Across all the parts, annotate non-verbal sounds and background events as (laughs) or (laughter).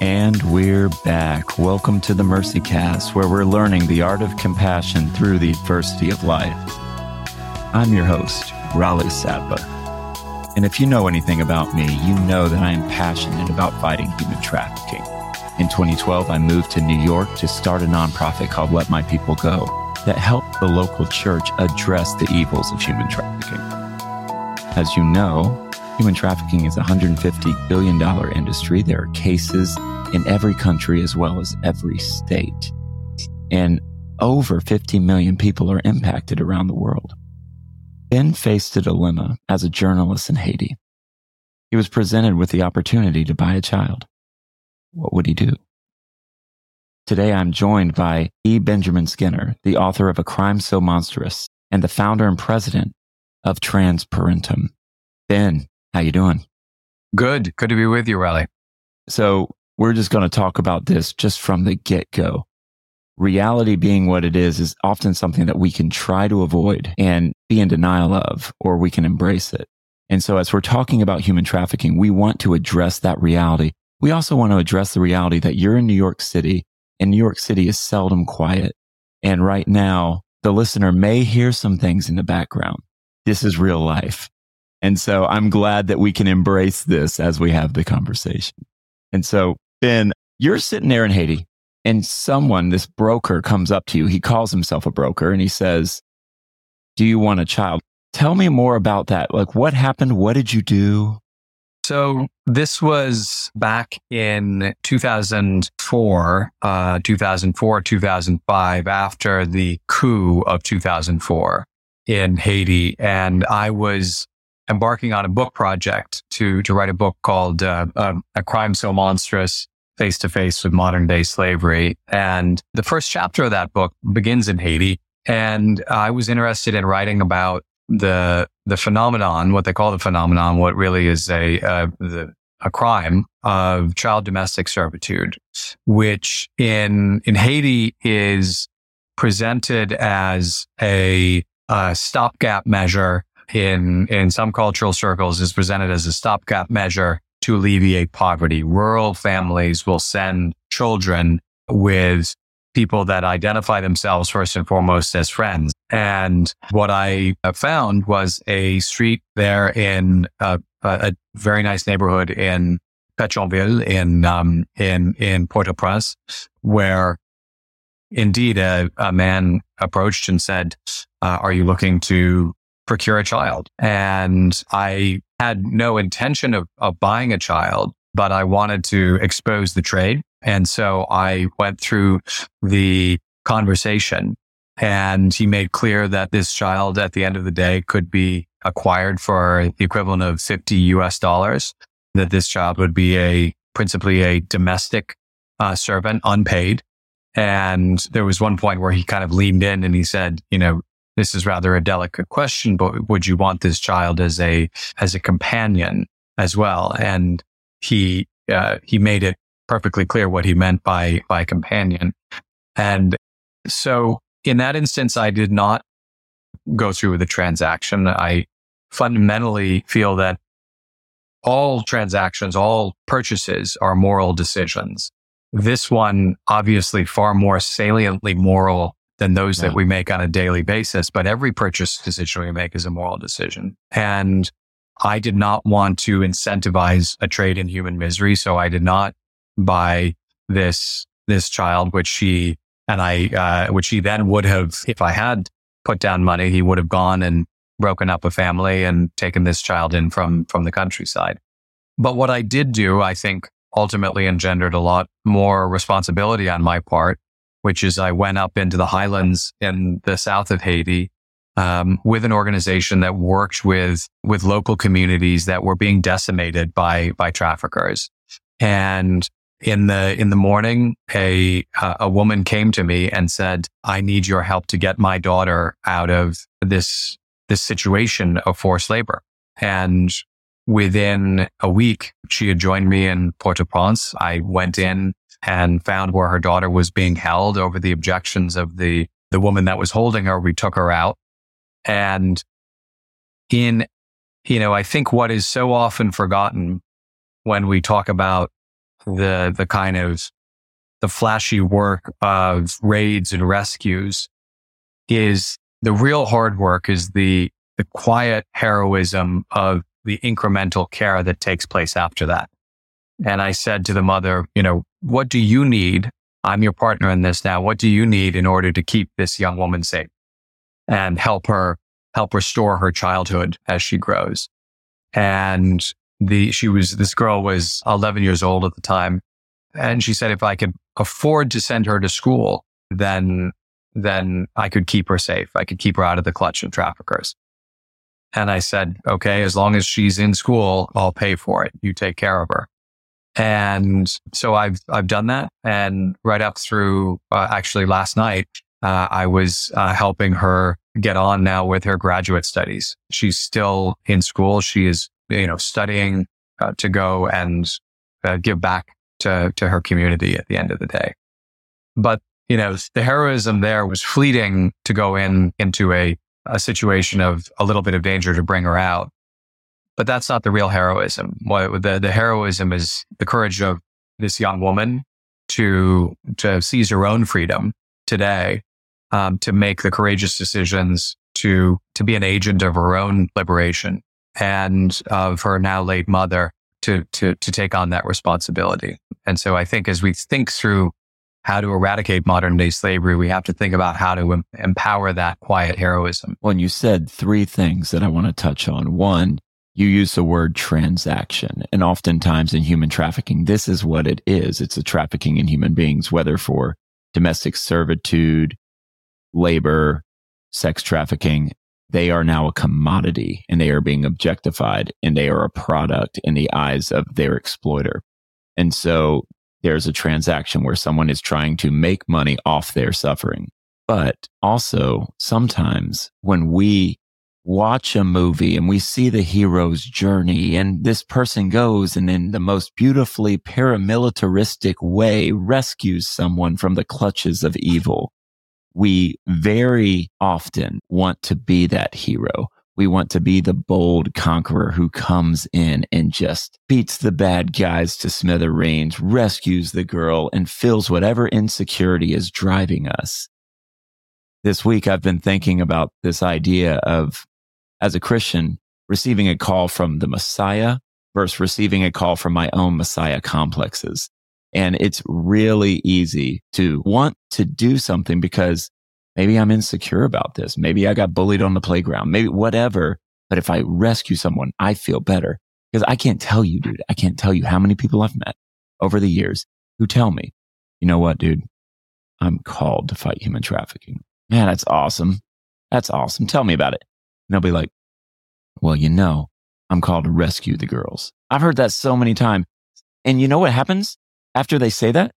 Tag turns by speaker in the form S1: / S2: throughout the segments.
S1: And we're back. Welcome to the Mercy Cast, where we're learning the art of compassion through the adversity of life. I'm your host, Raleigh Sadler. And if you know anything about me, you know that I am passionate about fighting human trafficking. In 2012, I moved to New York to start a nonprofit called Let My People Go that helped the local church address the evils of human trafficking. As you know, Human trafficking is a $150 billion industry. There are cases in every country as well as every state. And over 50 million people are impacted around the world. Ben faced a dilemma as a journalist in Haiti. He was presented with the opportunity to buy a child. What would he do? Today, I'm joined by E. Benjamin Skinner, the author of A Crime So Monstrous and the founder and president of Transparentem. Ben, how you doing?
S2: Good. Good to be with you, Raleigh.
S1: So we're just going to talk about this just from the get go. Reality being what it is, is often something that we can try to avoid and be in denial of, or we can embrace it. And so as we're talking about human trafficking, we want to address that reality. We also want to address the reality that you're in New York City and New York City is seldom quiet. And right now, the listener may hear some things in the background. This is real life. And so I'm glad that we can embrace this as we have the conversation. And so, Ben, you're sitting there in Haiti and someone, this broker comes up to you. He calls himself a broker and he says, do you want a child? Tell me more about that. Like what happened? What did you do?
S2: So this was back in 2004, uh, 2004, 2005, after the coup of 2004 in Haiti. And I was embarking on a book project to to write a book called uh, um, "A Crime So Monstrous." Face to face with modern day slavery. And the first chapter of that book begins in Haiti. And I was interested in writing about the, the phenomenon, what they call the phenomenon, what really is a, uh, the, a crime of child domestic servitude, which in, in Haiti is presented as a, a stopgap measure in, in some cultural circles is presented as a stopgap measure to alleviate poverty. Rural families will send children with people that identify themselves first and foremost as friends. And what I found was a street there in a, a very nice neighborhood in Pétionville in, um, in, in Port-au-Prince, where indeed a, a man approached and said, uh, are you looking to procure a child. And I had no intention of, of buying a child, but I wanted to expose the trade. And so I went through the conversation and he made clear that this child at the end of the day could be acquired for the equivalent of 50 US dollars, that this child would be a principally a domestic uh, servant, unpaid. And there was one point where he kind of leaned in and he said, you know, this is rather a delicate question, but would you want this child as a, as a companion as well? And he, uh, he made it perfectly clear what he meant by, by companion. And so in that instance, I did not go through with the transaction. I fundamentally feel that all transactions, all purchases are moral decisions. This one, obviously far more saliently moral than those yeah. that we make on a daily basis. But every purchase decision we make is a moral decision. And I did not want to incentivize a trade in human misery. So I did not buy this, this child, which she and I, uh, which he then would have, if I had put down money, he would have gone and broken up a family and taken this child in from, from the countryside. But what I did do, I think ultimately engendered a lot more responsibility on my part which is I went up into the highlands in the south of Haiti um, with an organization that worked with with local communities that were being decimated by by traffickers. And in the in the morning, a uh, a woman came to me and said, "I need your help to get my daughter out of this this situation of forced labor." And within a week, she had joined me in Port-au-Prince. I went in and found where her daughter was being held over the objections of the, the woman that was holding her. We took her out. And in, you know, I think what is so often forgotten when we talk about the, the kind of the flashy work of raids and rescues is the real hard work is the, the quiet heroism of the incremental care that takes place after that. And I said to the mother, you know, what do you need? I'm your partner in this now. What do you need in order to keep this young woman safe and help her, help restore her childhood as she grows? And the, she was, this girl was 11 years old at the time. And she said, if I could afford to send her to school, then, then I could keep her safe. I could keep her out of the clutch of traffickers. And I said, okay, as long as she's in school, I'll pay for it. You take care of her. And so I've, I've done that. And right up through, uh, actually last night, uh, I was uh, helping her get on now with her graduate studies. She's still in school. She is, you know, studying uh, to go and uh, give back to, to her community at the end of the day. But, you know, the heroism there was fleeting to go in into a, a situation of a little bit of danger to bring her out. But that's not the real heroism. What the, the heroism is the courage of this young woman to, to seize her own freedom today, um, to make the courageous decisions to, to be an agent of her own liberation and of her now late mother to, to, to take on that responsibility. And so I think as we think through how to eradicate modern day slavery, we have to think about how to em- empower that quiet heroism.
S1: Well, you said three things that I want to touch on. One, you use the word transaction. And oftentimes in human trafficking, this is what it is. It's a trafficking in human beings, whether for domestic servitude, labor, sex trafficking. They are now a commodity and they are being objectified and they are a product in the eyes of their exploiter. And so there's a transaction where someone is trying to make money off their suffering. But also sometimes when we watch a movie and we see the hero's journey and this person goes and in the most beautifully paramilitaristic way rescues someone from the clutches of evil. We very often want to be that hero. We want to be the bold conqueror who comes in and just beats the bad guys to smithereens, rescues the girl, and fills whatever insecurity is driving us. This week, I've been thinking about this idea of, as a Christian, receiving a call from the Messiah versus receiving a call from my own Messiah complexes. And it's really easy to want to do something because Maybe I'm insecure about this. Maybe I got bullied on the playground, maybe whatever. But if I rescue someone, I feel better because I can't tell you, dude. I can't tell you how many people I've met over the years who tell me, you know what, dude? I'm called to fight human trafficking. Man, that's awesome. That's awesome. Tell me about it. And they'll be like, well, you know, I'm called to rescue the girls. I've heard that so many times. And you know what happens after they say that?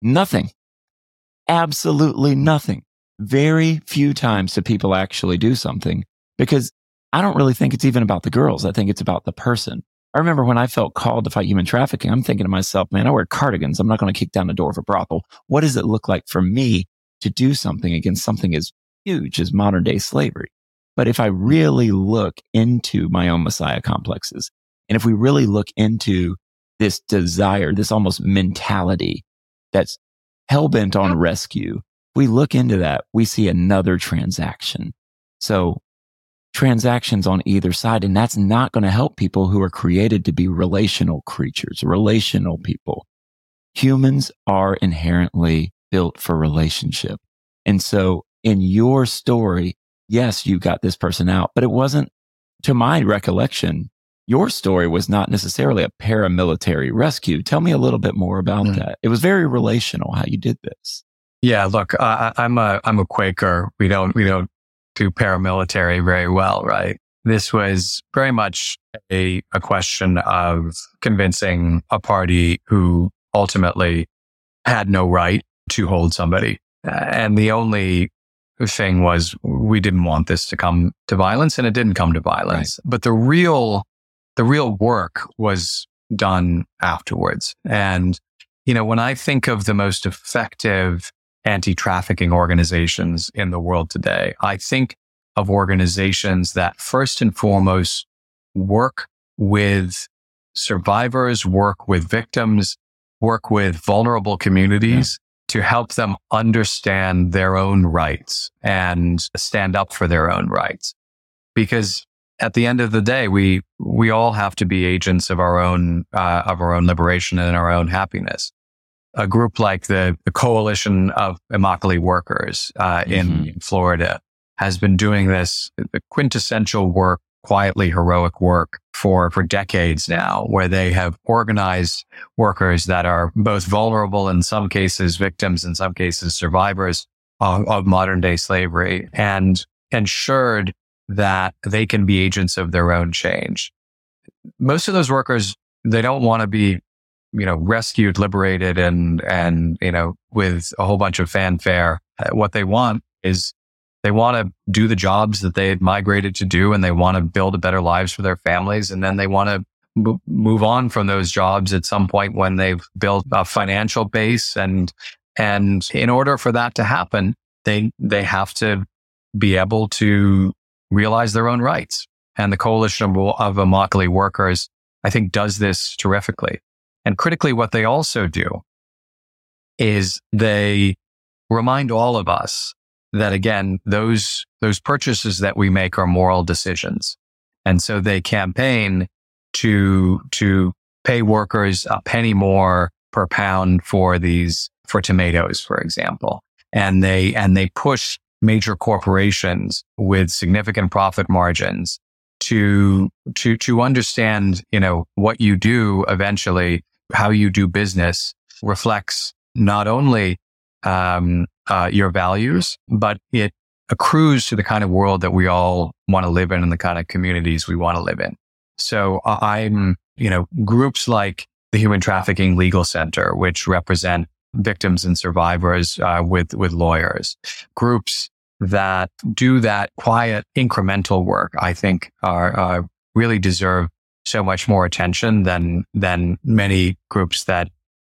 S1: Nothing. Absolutely nothing very few times do people actually do something because I don't really think it's even about the girls. I think it's about the person. I remember when I felt called to fight human trafficking, I'm thinking to myself, man, I wear cardigans. I'm not going to kick down the door of a brothel. What does it look like for me to do something against something as huge as modern day slavery? But if I really look into my own Messiah complexes, and if we really look into this desire, this almost mentality that's hell bent on rescue, we look into that, we see another transaction. So transactions on either side. And that's not going to help people who are created to be relational creatures, relational people. Humans are inherently built for relationship. And so in your story, yes, you got this person out, but it wasn't to my recollection. Your story was not necessarily a paramilitary rescue. Tell me a little bit more about mm. that. It was very relational how you did this.
S2: Yeah, look, uh, I'm a I'm a Quaker. We don't we don't do paramilitary very well, right? This was very much a a question of convincing a party who ultimately had no right to hold somebody, and the only thing was we didn't want this to come to violence, and it didn't come to violence. Right. But the real the real work was done afterwards, and you know when I think of the most effective anti trafficking organizations in the world today. I think of organizations that first and foremost work with survivors, work with victims, work with vulnerable communities yeah. to help them understand their own rights and stand up for their own rights. Because at the end of the day, we, we all have to be agents of our own, uh, of our own liberation and our own happiness. A group like the, the Coalition of Immokalee Workers uh, mm-hmm. in Florida has been doing this the quintessential work quietly heroic work for, for decades now, where they have organized workers that are both vulnerable in some cases, victims in some cases, survivors of, of modern day slavery and ensured that they can be agents of their own change. Most of those workers, they don't want to be, you know, rescued, liberated and, and, you know, with a whole bunch of fanfare. Uh, what they want is they want to do the jobs that they had migrated to do and they want to build a better lives for their families. And then they want to m- move on from those jobs at some point when they've built a financial base. And, and in order for that to happen, they, they have to be able to realize their own rights. And the coalition of, of Immokalee workers, I think does this terrifically. And critically, what they also do is they remind all of us that again, those, those purchases that we make are moral decisions. And so they campaign to, to pay workers a penny more per pound for these, for tomatoes, for example. And they, and they push major corporations with significant profit margins to, to, to understand, you know, what you do eventually, how you do business reflects not only um, uh, your values, but it accrues to the kind of world that we all want to live in and the kind of communities we want to live in. So I'm, you know, groups like the Human Trafficking Legal Center, which represent victims and survivors uh, with with lawyers, groups that do that quiet incremental work. I think are uh, really deserve so much more attention than than many groups that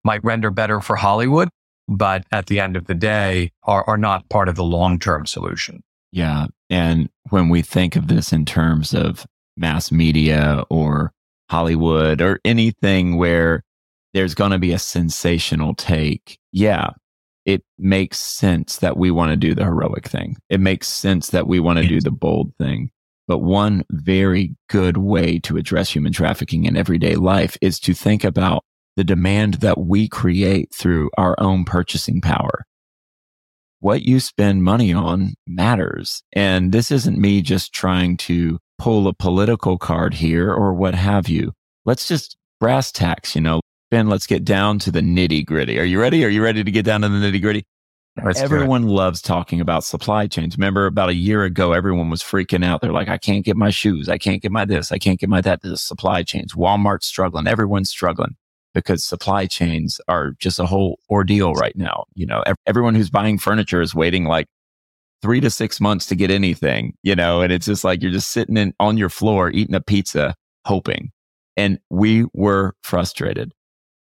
S2: might render better for Hollywood, but at the end of the day are, are not part of the long term solution.
S1: Yeah. And when we think of this in terms of mass media or Hollywood or anything where there's going to be a sensational take, yeah, it makes sense that we want to do the heroic thing. It makes sense that we want to do the bold thing. But one very good way to address human trafficking in everyday life is to think about the demand that we create through our own purchasing power. What you spend money on matters. And this isn't me just trying to pull a political card here or what have you. Let's just brass tacks, you know. Ben, let's get down to the nitty gritty. Are you ready? Are you ready to get down to the nitty gritty? Everyone loves talking about supply chains. Remember about a year ago, everyone was freaking out. They're like, I can't get my shoes. I can't get my this. I can't get my that. The supply chains. Walmart's struggling. Everyone's struggling because supply chains are just a whole ordeal right now. You know, everyone who's buying furniture is waiting like three to six months to get anything, you know, and it's just like you're just sitting in on your floor eating a pizza, hoping. And we were frustrated.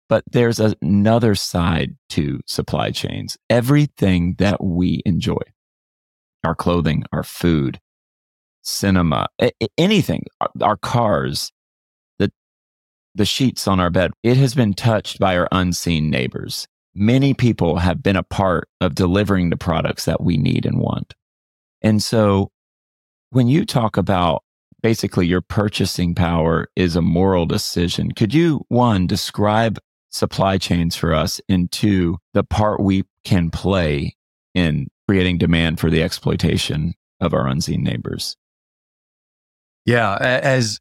S1: But there's another side to supply chains. Everything that we enjoy, our clothing, our food, cinema, anything, our cars, the the sheets on our bed, it has been touched by our unseen neighbors. Many people have been a part of delivering the products that we need and want. And so when you talk about basically your purchasing power is a moral decision, could you one describe supply chains for us and two, the part we can play in creating demand for the exploitation of our unseen neighbors?
S2: Yeah, as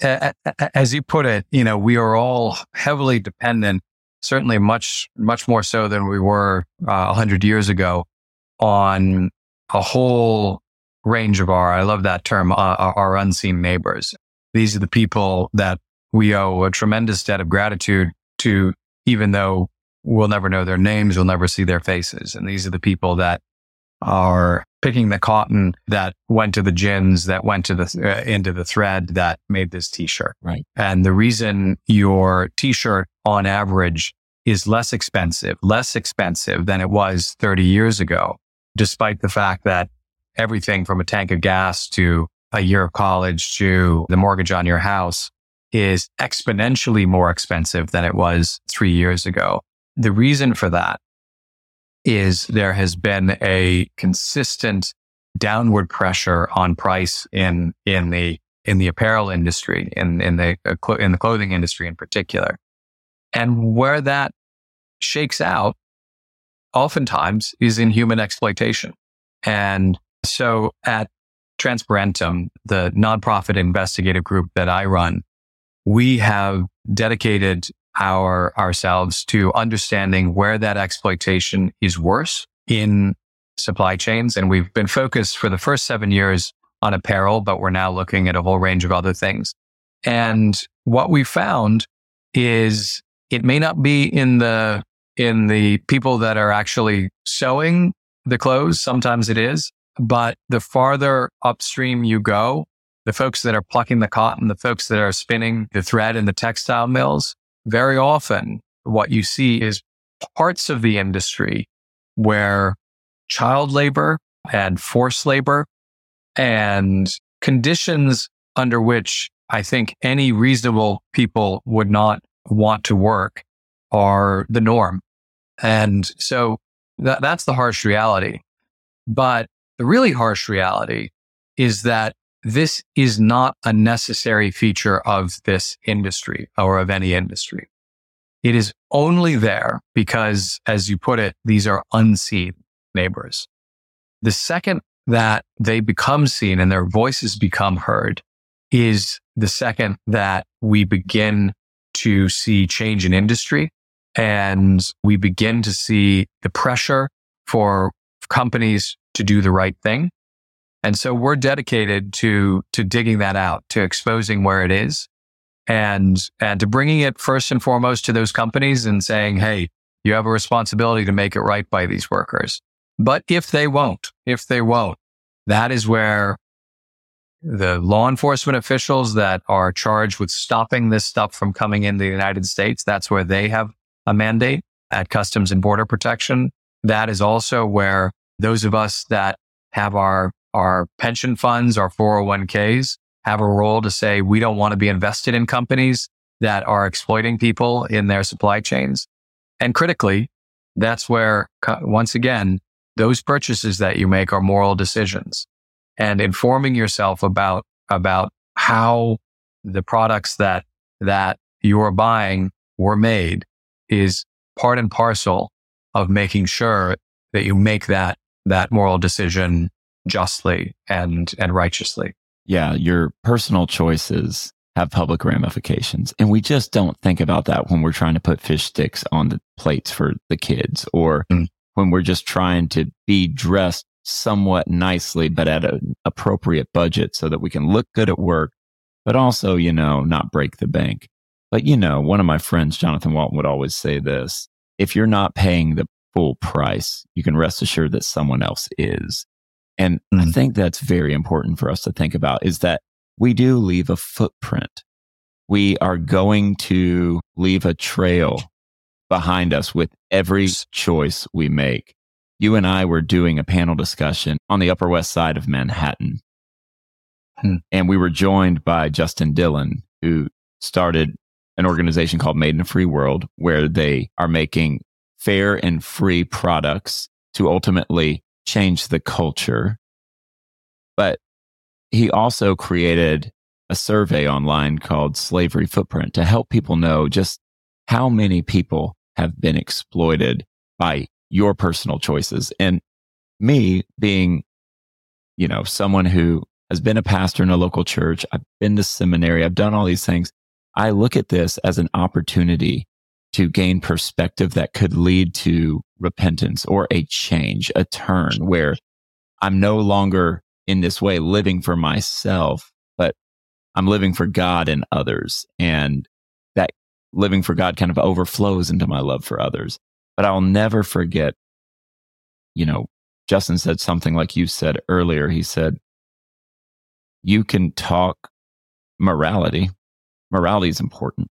S2: as you put it, you know, we are all heavily dependent, certainly much, much more so than we were uh, a uh, hundred years ago on a whole range of our, I love that term, uh, our unseen neighbors. These are the people that we owe a tremendous debt of gratitude to, even though we'll never know their names, we'll never see their faces. And these are the people that are picking the cotton that went to the gins, that went to the, uh, into the thread that made this t-shirt.
S1: Right.
S2: And the reason your t-shirt on average is less expensive, less expensive than it was 30 years ago, despite the fact that everything from a tank of gas to a year of college to the mortgage on your house is exponentially more expensive than it was three years ago. The reason for that is there has been a consistent downward pressure on price in, in the, in the apparel industry, in, in the, uh, in the clothing industry in particular. And where that shakes out oftentimes is in human exploitation. And so at Transparentem, the nonprofit investigative group that I run, we have dedicated our ourselves to understanding where that exploitation is worse in supply chains. And we've been focused for the first seven years on apparel, but we're now looking at a whole range of other things. And what we found is it may not be in the, in the people that are actually sewing the clothes. Sometimes it is, but the farther upstream you go, the folks that are plucking the cotton, the folks that are spinning the thread in the textile mills, very often what you see is parts of the industry where child labor and forced labor and conditions under which I think any reasonable people would not want to work are the norm. And so that, that's the harsh reality. But the really harsh reality is that this is not a necessary feature of this industry or of any industry. It is only there because, as you put it, these are unseen neighbors. The second that they become seen and their voices become heard is the second that we begin to see change in industry and we begin to see the pressure for companies to do the right thing and so we're dedicated to, to digging that out, to exposing where it is and, and to bringing it first and foremost to those companies and saying, Hey, you have a responsibility to make it right by these workers. But if they won't, if they won't, that is where the law enforcement officials that are charged with stopping this stuff from coming in the United States, that's where they have a mandate at Customs and Border Protection. That is also where those of us that have our our pension funds, our 401ks have a role to say we don't want to be invested in companies that are exploiting people in their supply chains. And critically, that's where once again, those purchases that you make are moral decisions and informing yourself about, about how the products that, that you're buying were made is part and parcel of making sure that you make that, that moral decision justly and, and righteously.
S1: Yeah. Your personal choices have public ramifications. And we just don't think about that when we're trying to put fish sticks on the plates for the kids or mm. when we're just trying to be dressed somewhat nicely, but at an appropriate budget so that we can look good at work, but also, you know, not break the bank. But, you know, one of my friends, Jonathan Walton, would always say this if you're not paying the full price, you can rest assured that someone else is. And mm-hmm. I think that's very important for us to think about is that we do leave a footprint. We are going to leave a trail behind us with every choice we make. You and I were doing a panel discussion on the Upper West Side of Manhattan. Hmm. And we were joined by Justin Dillon, who started an organization called Made in a Free World, where they are making fair and free products to ultimately change the culture. But he also created a survey online called Slavery Footprint to help people know just how many people have been exploited by your personal choices. And me being, you know, someone who has been a pastor in a local church, I've been to seminary, I've done all these things. I look at this as an opportunity to gain perspective that could lead to repentance or a change, a turn where I'm no longer in this way living for myself, but I'm living for God and others. And that living for God kind of overflows into my love for others. But I'll never forget, you know, Justin said something like you said earlier. He said, you can talk morality. Morality is important.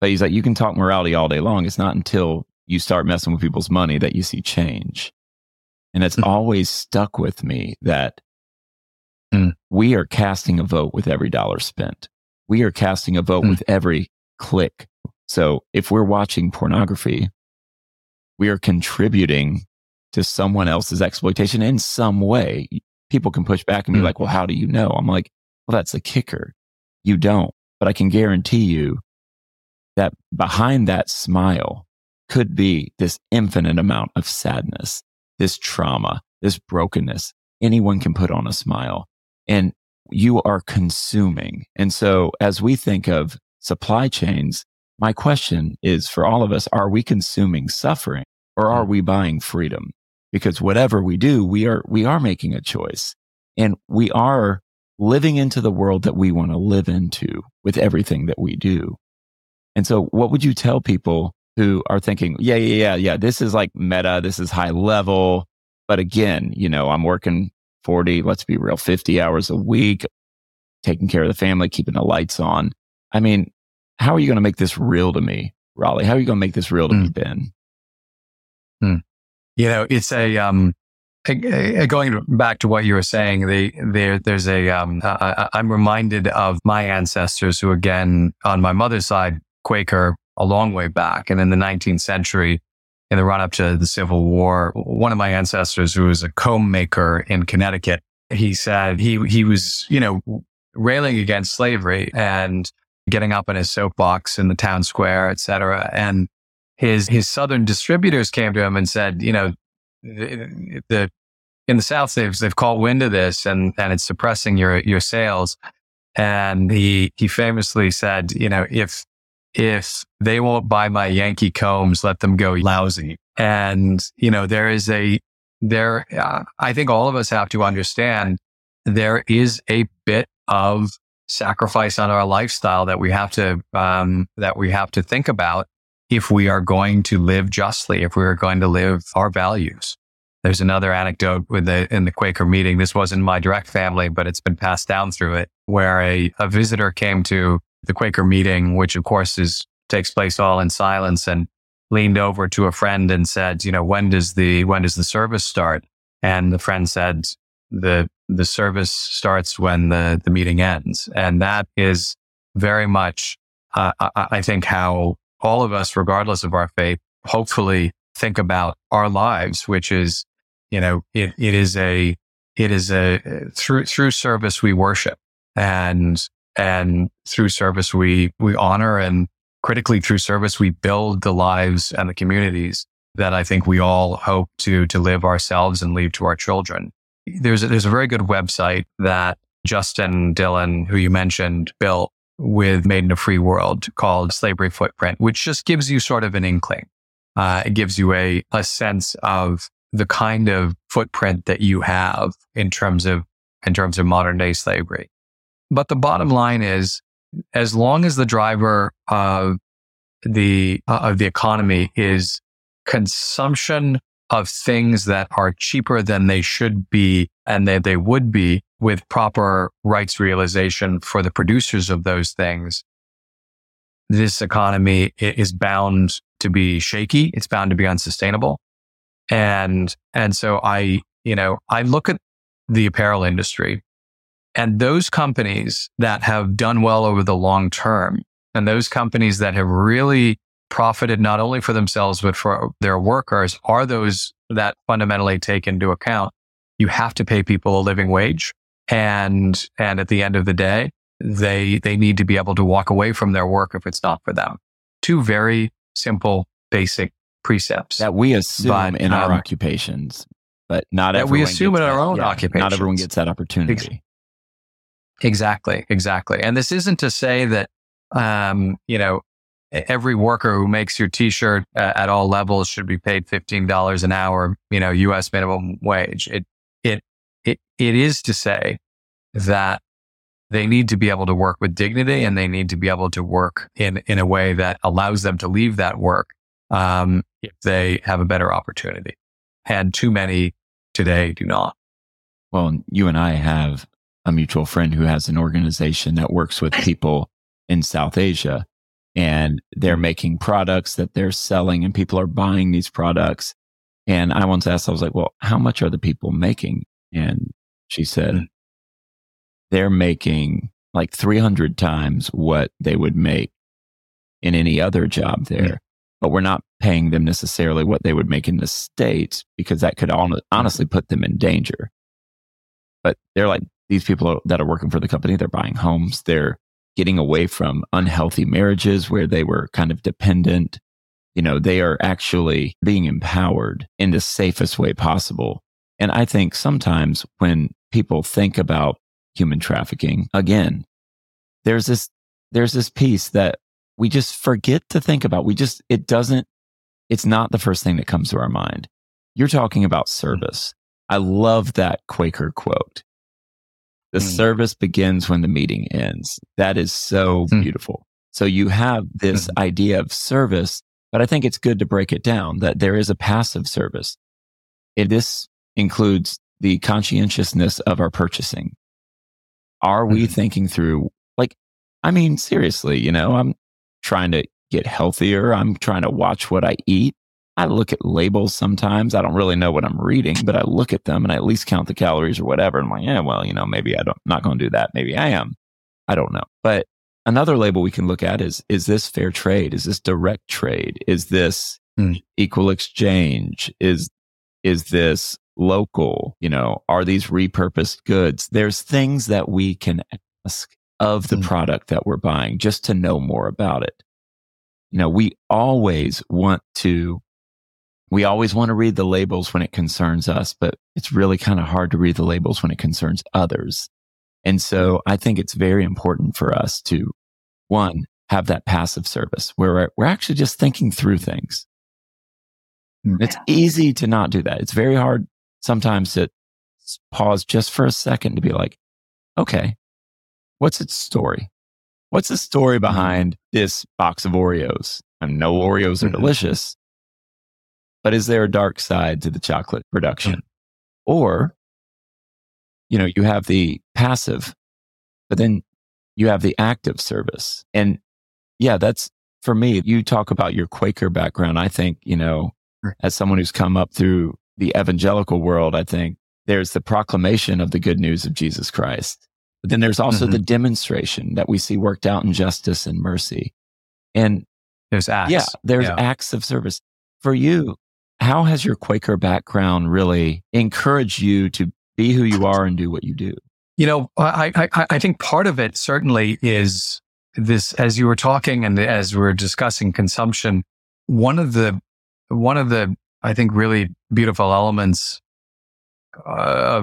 S1: But he's like, you can talk morality all day long. It's not until you start messing with people's money that you see change. And it's mm. always stuck with me that mm. we are casting a vote with every dollar spent. we are casting a vote
S2: Hmm.
S1: with every click. So if we're watching pornography, we are contributing to someone else's exploitation in some way. People can push back and be
S2: Hmm.
S1: like, well, how do you know? I'm like, well, that's the kicker. You don't, but I can guarantee you that behind that smile could be this infinite amount of sadness, this trauma, this brokenness. Anyone can put on a smile and you are consuming. And so as we think of supply chains, my question is for all of us, are we consuming suffering or are hmm. we buying freedom? Because whatever we do, we are, we are making a choice and we are living into the world that we want to live into with everything that we do. And so what would you tell people who are thinking, yeah, yeah, yeah, yeah, this is like meta, this is high level. But again, you know, I'm working 40, let's be real, 50 hours a week, taking care of the family, keeping the lights on. I mean, how are you going to make this real to me, Raleigh? How are you going to make this real to me, Ben?
S2: You know, it's a, um, a- a- going back to what you were saying, the, there, there's a, um, I- I'm reminded of my ancestors who, again, on my mother's side, Quaker a long way back. And in the 19th century, in the run up to the Civil War, one of my ancestors who was a comb maker in Connecticut, he said he, he was, you know, railing against slavery and getting up in his soapbox in the town square, et cetera. And his, his southern distributors came to him and said, you know, the, the in the South, they've, they've caught wind of this and, and it's suppressing your, your sales. And he, he famously said, you know, if, if they won't buy my Yankee combs, let them go lousy. And, you know, there is a, there, uh, I think all of us have to understand there is a bit of sacrifice on our lifestyle that we have to, um, that we have to think about if we are going to live justly, if we are going to live our values. There's another anecdote with the, in the Quaker meeting. This wasn't my direct family, but it's been passed down through it where a, a visitor came to the Quaker meeting, which of course is, takes place all in silence and leaned over to a friend and said, you know, when does the, when does the service start? And the friend said, the, the service starts when the, the meeting ends. And that is very much, uh, I, I think how all of us, regardless of our faith, hopefully think about our lives, which is, you know, it, it is a, it is a through, through service we worship and, and through service we, we honor and critically through service we build the lives and the communities that I think we all hope to, to live ourselves and leave to our children. There's a, there's a very good website that Justin Dillon, who you mentioned, built with Made in a Free World called Slavery Footprint, which just gives you sort of an inkling. Uh, it gives you a, a sense of the kind of footprint that you have in terms of, in terms of modern day slavery. But the bottom line is, as long as the driver of the, uh, of the economy is consumption of things that are cheaper than they should be and that they would be with proper rights realization for the producers of those things, this economy is bound to be shaky. It's bound to be unsustainable. And, and so I, you know, I look at the apparel industry and those companies that have done well over the long term and those companies that have really profited not only for themselves, but for their workers are those that fundamentally take into account you have to pay people a living wage. And, and at the end of the day, they, they need to be able to walk away from their work if it's not for them. Two very simple, basic precepts.
S1: That we assume
S2: But,
S1: in our
S2: um,
S1: occupations, but not
S2: that we assume in our own
S1: yeah, Not everyone gets that opportunity.
S2: Exactly, exactly. And this isn't to say that, um, you know, every worker who makes your t-shirt uh, at all levels should be paid $15 an hour, you know, US minimum wage. It, it, it, it is to say that they need to be able to work with dignity and they need to be able to work in, in a way that allows them to leave that work, um, if they have a better opportunity. And too many today do not.
S1: Well, you and I have a mutual friend who has an organization that works with people in South Asia and they're making products that they're selling and people are buying these products. And I once asked, I was like, well, how much are the people making? And she said,
S2: Mm.
S1: they're making like 300 times what they would make in any other job there. Mm-hmm. But we're not paying them necessarily what they would make in the States because that could honestly put them in danger. But they're like, these people that are working for the company, they're buying homes. They're getting away from unhealthy marriages where they were kind of dependent. You know, they are actually being empowered in the safest way possible. And I think sometimes when people think about human trafficking, again, there's this, there's this piece that we just forget to think about. We just, it doesn't, it's not the first thing that comes to our mind. You're talking about mm-hmm. service. I love that Quaker quote. The mm. service begins when the meeting ends. That is so mm. beautiful. So you have this mm. idea of service, but I think it's good to break it down that there is a passive service. It, this includes the conscientiousness of our purchasing. Are we mm-hmm. thinking through, like, I mean, seriously, you know, I'm trying to get healthier. I'm trying to watch what I eat. I look at labels sometimes. I don't really know what I'm reading, but I look at them and I at least count the calories or whatever. I'm like, yeah, well, you know, maybe I don't, not going to do that. Maybe I am. I don't know. But another label we can look at is, is this fair trade? Is this direct trade? Is this mm. equal exchange? Is, is this local? You know, are these repurposed goods? There's things that we can ask of the mm. product that we're buying just to know more about it. You know, we always want to we always want to read the labels when it concerns us, but it's really kind of hard to read the labels when it concerns others. And so I think it's very important for us to one, have that passive service where we're, we're actually just thinking through things. Hmm. It's easy to not do that. It's very hard sometimes to pause just for a second to be like, okay, what's its story? What's the story mm-hmm. behind this box of Oreos? And no Oreos are mm-hmm. delicious, but is there a dark side to the chocolate production? Or, you know, you have the passive, but then you have the active service. And yeah, that's for me. You talk about your Quaker background. I think, you know, as someone who's come up through the evangelical world, I think there's the proclamation of the good news of Jesus Christ. But then there's also mm-hmm. the demonstration that we see worked out in justice and mercy. And
S2: there's acts.
S1: Yeah, there's yeah. acts of service. For you, how has your Quaker background really encouraged you to be who you are and do what you do?
S2: You know, I, I, I think part of it certainly is this, as you were talking and as we are discussing consumption, one of the, one of the, I think really beautiful elements uh,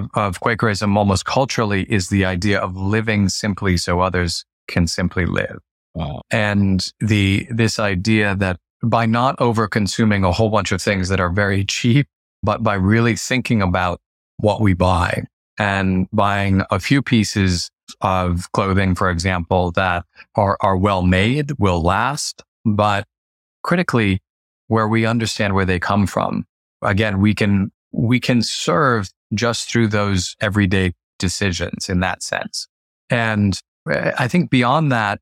S2: of, of Quakerism almost culturally is the idea of living simply so others can simply live. Wow. And the, this idea that by not over consuming a whole bunch of things that are very cheap, but by really thinking about what we buy and buying a few pieces of clothing, for example, that are, are well made, will last, but critically, where we understand where they come from. Again, we can, we can serve just through those everyday decisions in that sense. And eh, I think beyond that,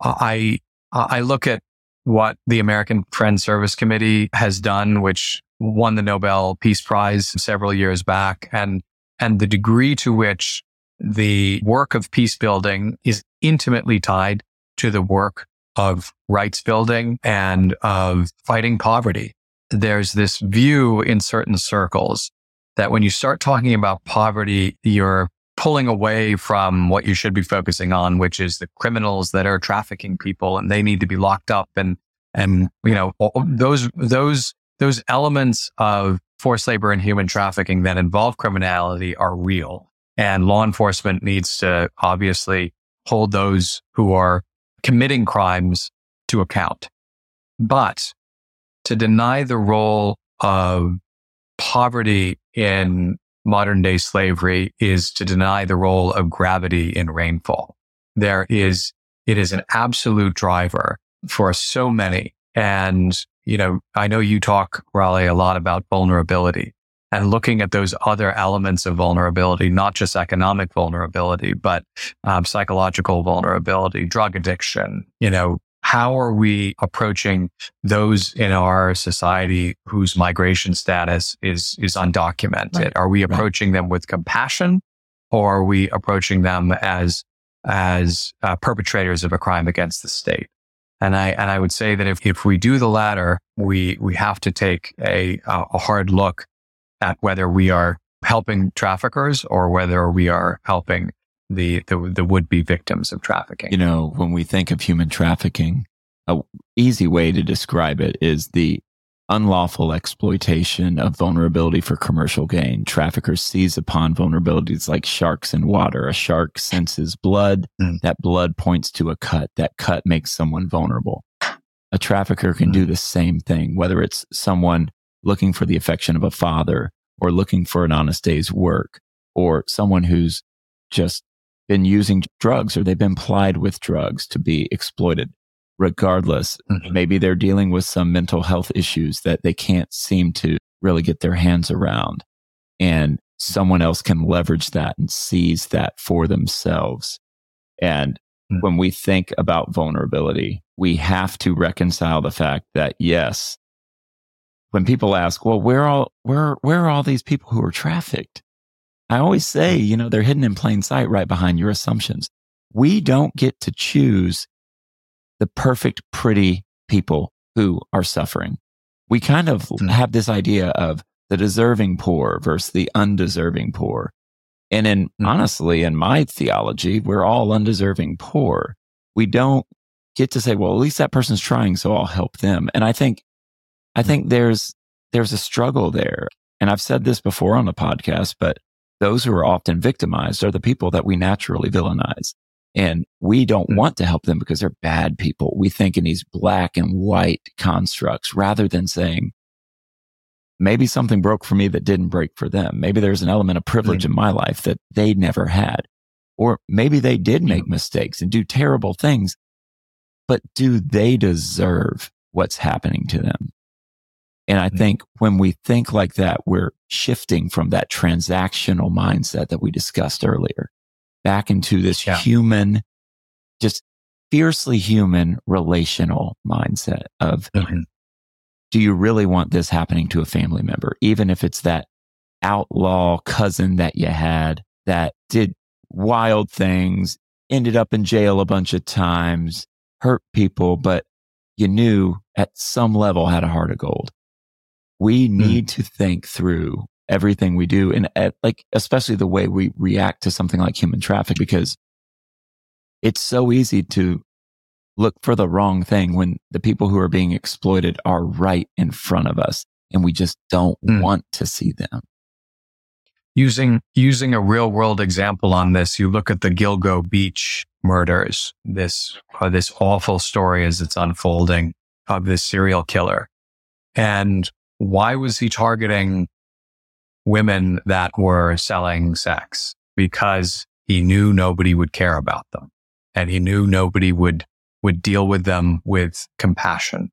S2: I, I look at what the American Friends Service Committee has done, which won the Nobel Peace Prize several years back, and and the degree to which the work of peace building is intimately tied to the work of rights building and of fighting poverty. There's this view in certain circles that when you start talking about poverty, you're pulling away from what you should be focusing on, which is the criminals that are trafficking people and they need to be locked up. And, and, you know, those, those, those elements of forced labor and human trafficking that involve criminality are real. And law enforcement needs to obviously hold those who are committing crimes to account. But to deny the role of poverty in modern day slavery is to deny the role of gravity in rainfall. There is, it is an absolute driver for so many. And, you know, I know you talk, Raleigh, a lot about vulnerability and looking at those other elements of vulnerability, not just economic vulnerability, but um, psychological vulnerability, drug addiction, you know, how are we approaching those in our society whose migration status is is undocumented? Right. Are we approaching right. them with compassion or are we approaching them as as uh, perpetrators of a crime against the state. And I, and I would say that if, if we do the latter, we, we have to take a, a hard look at whether we are helping traffickers or whether we are helping the, the, the would be victims of trafficking.
S1: You know, when we think of human trafficking, a easy way to describe it is the unlawful exploitation of vulnerability for commercial gain. Traffickers seize upon vulnerabilities like sharks in water. A shark senses blood. Mm. That blood points to a cut. That cut makes someone vulnerable. A trafficker can mm. do the same thing, whether it's someone looking for the affection of a father or looking for an honest day's work or someone who's just been using drugs or they've been plied with drugs to be exploited regardless. Mm-hmm. Maybe they're dealing with some mental health issues that they can't seem to really get their hands around. And someone else can leverage that and seize that for themselves. And mm-hmm. when we think about vulnerability, we have to reconcile the fact that yes, when people ask, well, where all, where, where are all these people who are trafficked? I always say, you know, they're hidden in plain sight right behind your assumptions. We don't get to choose the perfect, pretty people who are suffering. We kind of mm-hmm. have this idea of the deserving poor versus the undeserving poor. And in mm-hmm. honestly, in my theology, we're all undeserving poor. We don't get to say, well, at least that person's trying, so I'll help them. And I think, I think there's, there's a struggle there. And I've said this before on the podcast, but those who are often victimized are the people that we naturally villainize. And we don't mm. want to help them because they're bad people. We think in these black and white constructs rather than saying, maybe something broke for me that didn't break for them. Maybe there's an element of privilege mm-hmm. in my life that they never had. Or maybe they did make mm-hmm. mistakes and do terrible things, but do they deserve what's happening to them? And I mm-hmm. think when we think like that, we're shifting from that transactional mindset that we discussed earlier back into this yeah. human, just fiercely human relational mindset of, mm-hmm. do you really want this happening to a family member? Even if it's that outlaw cousin that you had that did wild things, ended up in jail a bunch of times, hurt people, but you knew at some level had a heart of gold. We mm. need mm. to think through everything we do and at, like, especially the way we react to something like human traffic, because it's so easy to look for the wrong thing when the people who are being exploited are right in front of us and we just don't mm. want to see them.
S2: Using, using a real world example on this, you look at the Gilgo Beach murders, this, uh, this awful story as it's unfolding of this serial killer. And why was he targeting women that were selling sex because he knew nobody would care about them and he knew nobody would, would deal with them with compassion.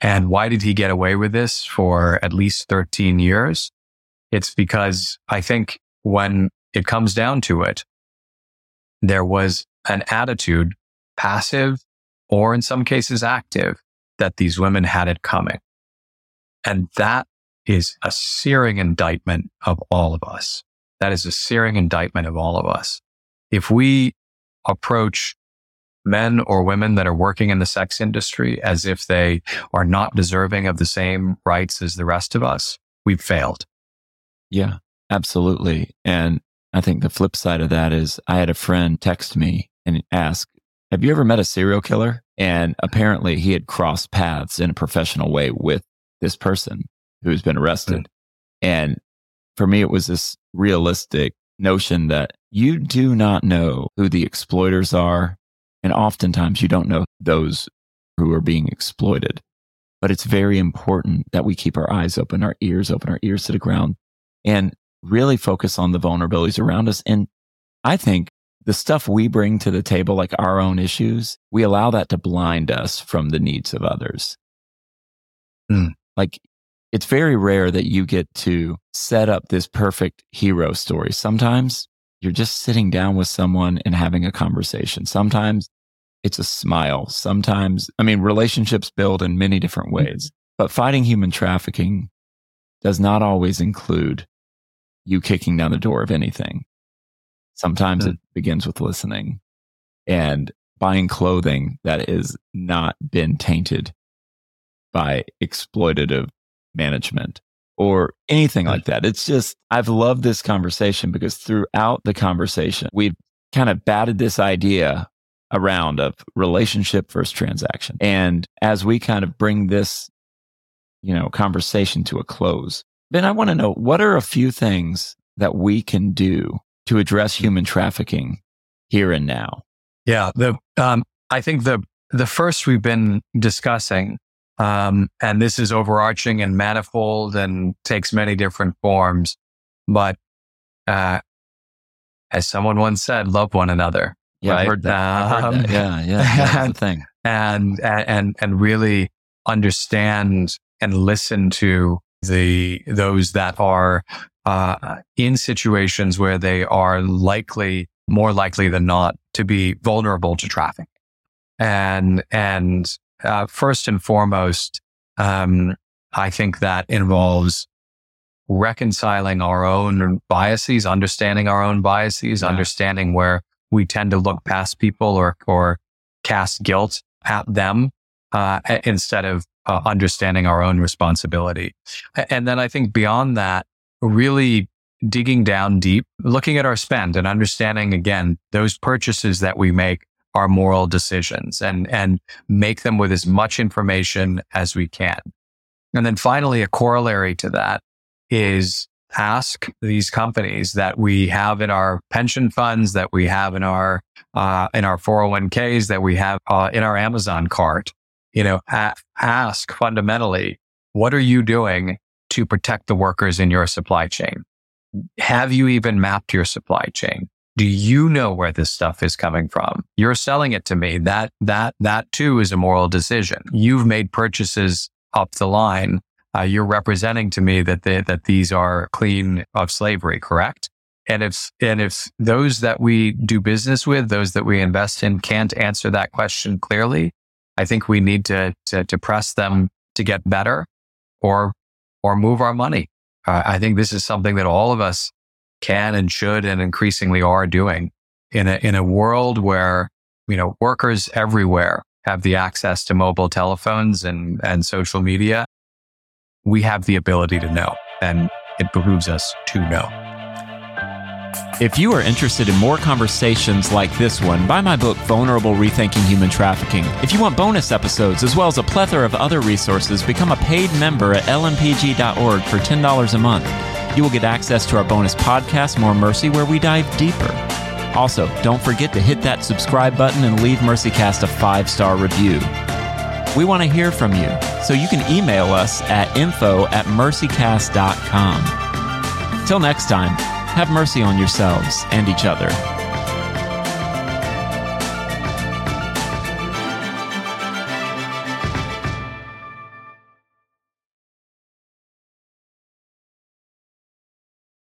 S2: And why did he get away with this for at least 13 years? It's because I think when it comes down to it, there was an attitude, passive or in some cases active, that these women had it coming. And that is a searing indictment of all of us. That is a searing indictment of all of us. If we approach men or women that are working in the sex industry as if they are not deserving of the same rights as the rest of us, we've failed.
S1: Yeah, absolutely. And I think the flip side of that is I had a friend text me and ask, have you ever met a serial killer? And apparently he had crossed paths in a professional way with this person who's been arrested. And for me, it was this realistic notion that you do not know who the exploiters are. And oftentimes you don't know those who are being exploited. But it's very important that we keep our eyes open, our ears open, our ears to the ground and really focus on the vulnerabilities around us. And I think the stuff we bring to the table, like our own issues, we allow that to blind us from the needs of others. Mm. Like it's very rare that you get to set up this perfect hero story. Sometimes you're just sitting down with someone and having a conversation. Sometimes it's a smile. Sometimes, I mean, relationships build in many different mm-hmm. ways, but fighting human trafficking does not always include you kicking down the door of anything. Sometimes mm-hmm. it begins with listening. and buying clothing that has not been tainted by exploitative management or anything like that. It's just, I've loved this conversation because throughout the conversation, we've kind of batted this idea around of relationship versus transaction. And as we kind of bring this, you know, conversation to a close, then I want to know what are a few things that we can do to address human trafficking here and now?
S2: Yeah. The, um, I think the, the first we've been discussing, um, and this is overarching and manifold and takes many different forms, but, uh, as someone once said, love one another.
S1: Yeah,
S2: right?
S1: Heard that. I heard that. Um, Yeah, yeah, that's the thing. (laughs)
S2: And and and really understand and listen to the those that are uh, in situations where they are likely more likely than not to be vulnerable to trafficking. And and uh, first and foremost, um, I think that involves reconciling our own biases, understanding our own biases, yeah. understanding where we tend to look past people or, or cast guilt at them, uh, instead of uh, understanding our own responsibility. And then I think beyond that, really digging down deep, looking at our spend and understanding again, those purchases that we make are moral decisions and, and make them with as much information as we can. And then finally, a corollary to that is ask these companies that we have in our pension funds, that we have in our, uh, in our 401ks, that we have uh, in our Amazon cart, you know, ask fundamentally, what are you doing to protect the workers in your supply chain? Have you even mapped your supply chain? Do you know where this stuff is coming from? You're selling it to me. That, that, that too is a moral decision. You've made purchases up the line uh, you're representing to me that they, that these are clean of slavery, correct? And if and if those that we do business with, those that we invest in, can't answer that question clearly, I think we need to to, to press them to get better, or or move our money. Uh, I think this is something that all of us can and should and increasingly are doing in a in a world where you know workers everywhere have the access to mobile telephones and and social media we have the ability to know, and it behooves us to know.
S1: If you are interested in more conversations like this one, buy my book, Vulnerable Rethinking Human Trafficking. If you want bonus episodes as well as a plethora of other resources, become a paid member at lmpg.org for $10 a month. You will get access to our bonus podcast, More Mercy, where we dive deeper. Also, don't forget to hit that subscribe button and leave MercyCast a five star review. We want to hear from you, so you can email us at info at mercycast.com. Till next time, have mercy on yourselves and each other.